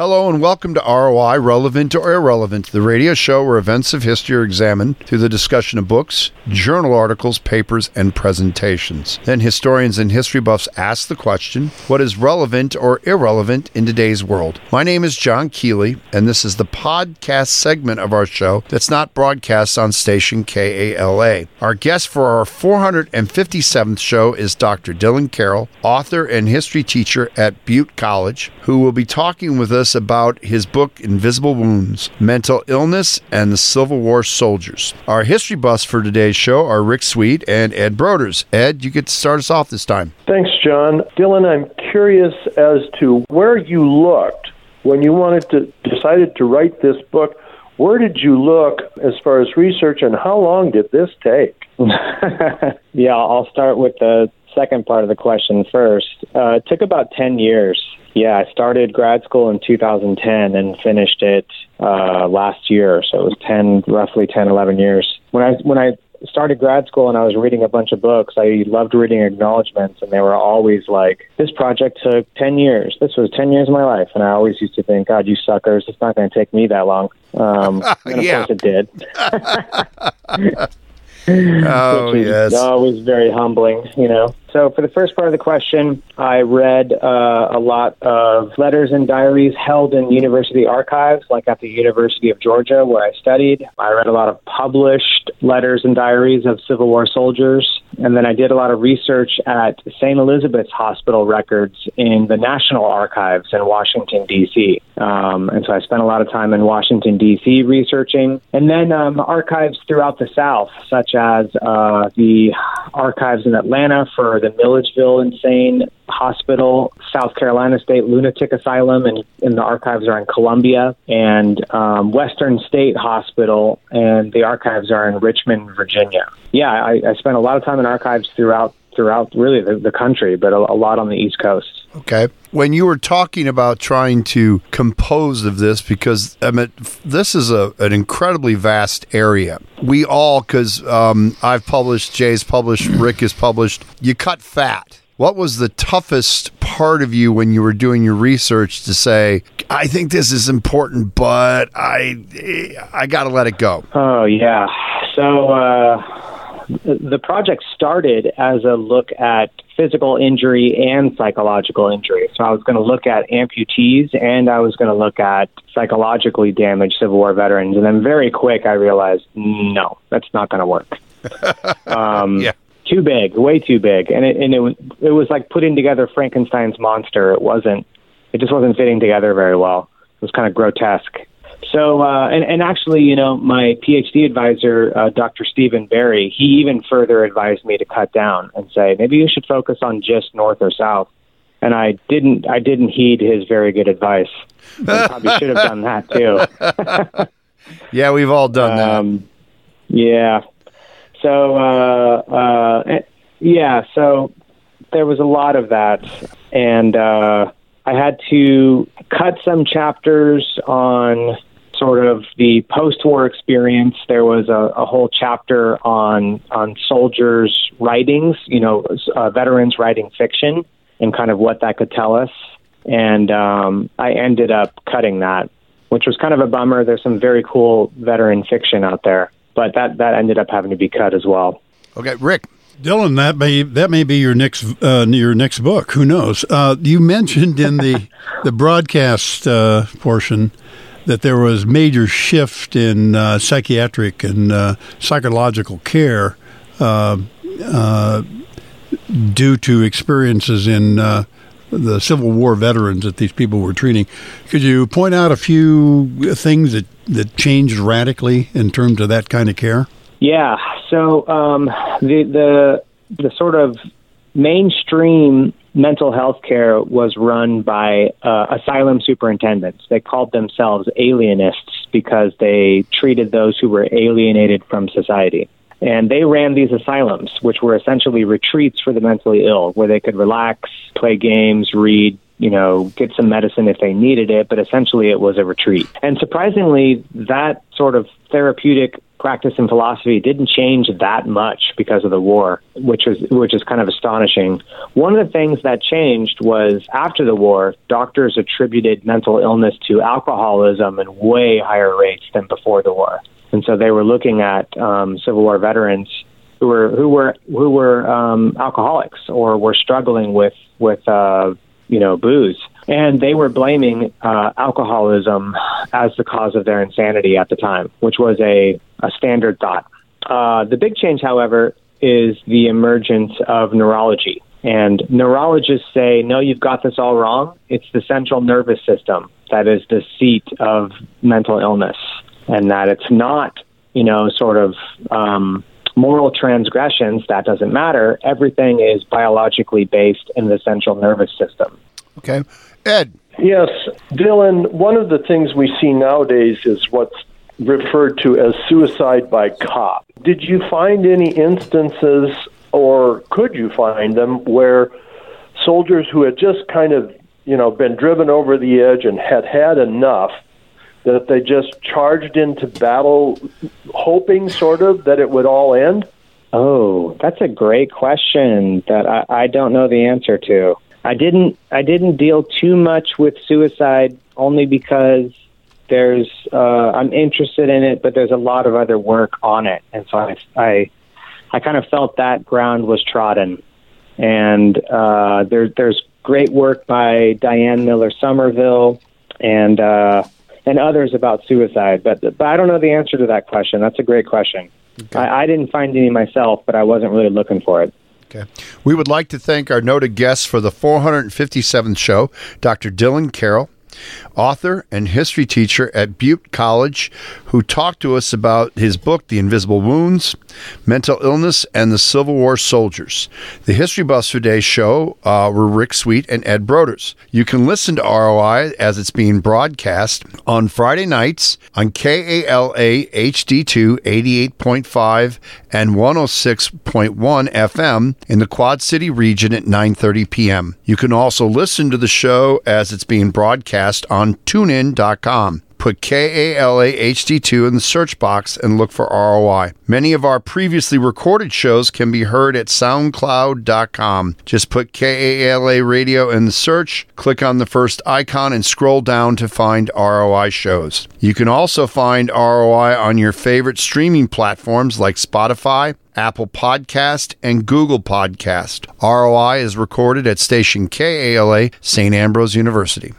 Hello and welcome to ROI Relevant or Irrelevant, the radio show where events of history are examined through the discussion of books, journal articles, papers, and presentations. Then historians and history buffs ask the question what is relevant or irrelevant in today's world? My name is John Keeley, and this is the podcast segment of our show that's not broadcast on station KALA. Our guest for our 457th show is Dr. Dillon Carroll, author and history teacher at Butte College, who will be talking with us about his book Invisible Wounds Mental Illness and the Civil War Soldiers. Our history buffs for today's show are Rick Sweet and Ed Broders. Ed, you get to start us off this time. Thanks, John. Dillon, I'm curious as to where you looked when you wanted to decided to write this book. Where did you look as far as research, and how long did this take? yeah, I'll start with the second part of the question first. Uh, it took about 10 years. Yeah, I started grad school in 2010 and finished it uh, last year. So it was 10, roughly 10, 11 years. When I, when I started grad school and I was reading a bunch of books, I loved reading acknowledgments, and they were always like, This project took 10 years. This was 10 years of my life. And I always used to think, God, you suckers, it's not going to take me that long. Um, and of Yeah. course it did. Oh, which is yes. always very humbling, you know. So, for the first part of the question, I read uh, a lot of letters and diaries held in university archives, like at the University of Georgia, where I studied. I read a lot of published letters and diaries of Civil War soldiers. And then I did a lot of research at St. Elizabeth's Hospital records in the National Archives in Washington, D.C. Um, and so I spent a lot of time in Washington, D.C. researching. And then um, archives throughout the South, such as uh, the archives in Atlanta for the Milledgeville Insane Hospital, South Carolina State Lunatic Asylum, and, and the archives are in Columbia, and um, Western State Hospital, and the archives are in Richmond, Virginia. Yeah, I, I spent a lot of time in archives throughout throughout really the, the country, but a, a lot on the East Coast. Okay. When you were talking about trying to compose of this, because I mean, this is a an incredibly vast area. We all, because um, I've published, Jay's published, Rick is published. You cut fat. What was the toughest part of you when you were doing your research to say, I think this is important, but I I got to let it go? Oh yeah. So uh, the project started as a look at physical injury and psychological injury. So I was going to look at amputees and I was going to look at psychologically damaged Civil War veterans. And then very quick, I realized no, that's not going to work. Um, Yeah. Too big, way too big, and it and it was it was like putting together Frankenstein's monster. It wasn't. It just wasn't fitting together very well. It was kind of grotesque. So, uh, and, and actually, you know, my PhD advisor, uh, Dr. Stephen Berry, he even further advised me to cut down and say maybe you should focus on just north or south. And I didn't. I didn't heed his very good advice. I probably should have done that too. Yeah, we've all done that. Um, yeah. So, uh, uh, eh, yeah, so there was a lot of that. And uh, I had to cut some chapters on sort of the post-war experience. There was a, a whole chapter on on soldiers' writings, you know, uh, veterans writing fiction, and kind of what that could tell us. And um, I ended up cutting that, which was kind of a bummer. There's some very cool veteran fiction out there, but that that ended up having to be cut as well. Okay, Rick. Dillon, that may that may be your next uh, your next book. Who knows? Uh, you mentioned in the the broadcast uh, portion that there was major shift in uh, psychiatric and uh, psychological care uh, uh, due to experiences in uh, the Civil War veterans that these people were treating. Could you point out a few things that that changed radically in terms of that kind of care? Yeah. So um, the the the sort of mainstream mental health care was run by uh, asylum superintendents. They called themselves alienists because they treated those who were alienated from society. And they ran these asylums, which were essentially retreats for the mentally ill, where they could relax, play games, read, you know, get some medicine if they needed it, but essentially it was a retreat. And surprisingly, that sort of therapeutic practice and philosophy didn't change that much because of the war, which was which is kind of astonishing. One of the things that changed was after the war, doctors attributed mental illness to alcoholism in way higher rates than before the war, and so they were looking at um, Civil War veterans who were who were who were um, alcoholics or were struggling with with uh, you know booze and they were blaming uh, alcoholism as the cause of their insanity at the time, which was a, a standard thought. Uh, the big change, however, is the emergence of neurology. And neurologists say, no, you've got this all wrong. It's the central nervous system that is the seat of mental illness, and that it's not, you know, sort of um, moral transgressions. That doesn't matter. Everything is biologically based in the central nervous system. Okay. Ed. Yes, Dillon, one of the things we see nowadays is what's referred to as suicide by cop. Did you find any instances, or could you find them, where soldiers who had just kind of, you know, been driven over the edge and had had enough that they just charged into battle hoping sort of that it would all end? Oh, that's a great question that I, I don't know the answer to. I didn't I didn't deal too much with suicide only because there's uh, I'm interested in it, but there's a lot of other work on it, and so I I, I kind of felt that ground was trodden, and uh, there there's great work by Diane Miller Sommerville and uh, and others about suicide, but but I don't know the answer to that question. That's a great question. Okay. I, I didn't find any myself, but I wasn't really looking for it. Okay. We would like to thank our noted guests for the 457th show, Dr. Dillon Carroll, author and history teacher at Butte College, who talked to us about his book, The Invisible Wounds, Mental Illness, and the Civil War Soldiers. The History Buffs today's show uh, were Rick Sweet and Ed Broders. You can listen to ROI as it's being broadcast on Friday nights on KALA HD2 88.5 and 106.1 FM in the Quad City region at 9:30 p.m. You can also listen to the show as it's being broadcast on tunein.com. Put KALA HD2 in the search box and look for ROI. Many of our previously recorded shows can be heard at SoundCloud.com. Just put KALA Radio in the search, click on the first icon, and scroll down to find ROI shows. You can also find ROI on your favorite streaming platforms like Spotify, Apple Podcast, and Google Podcast. ROI is recorded at station KALA, St. Ambrose University.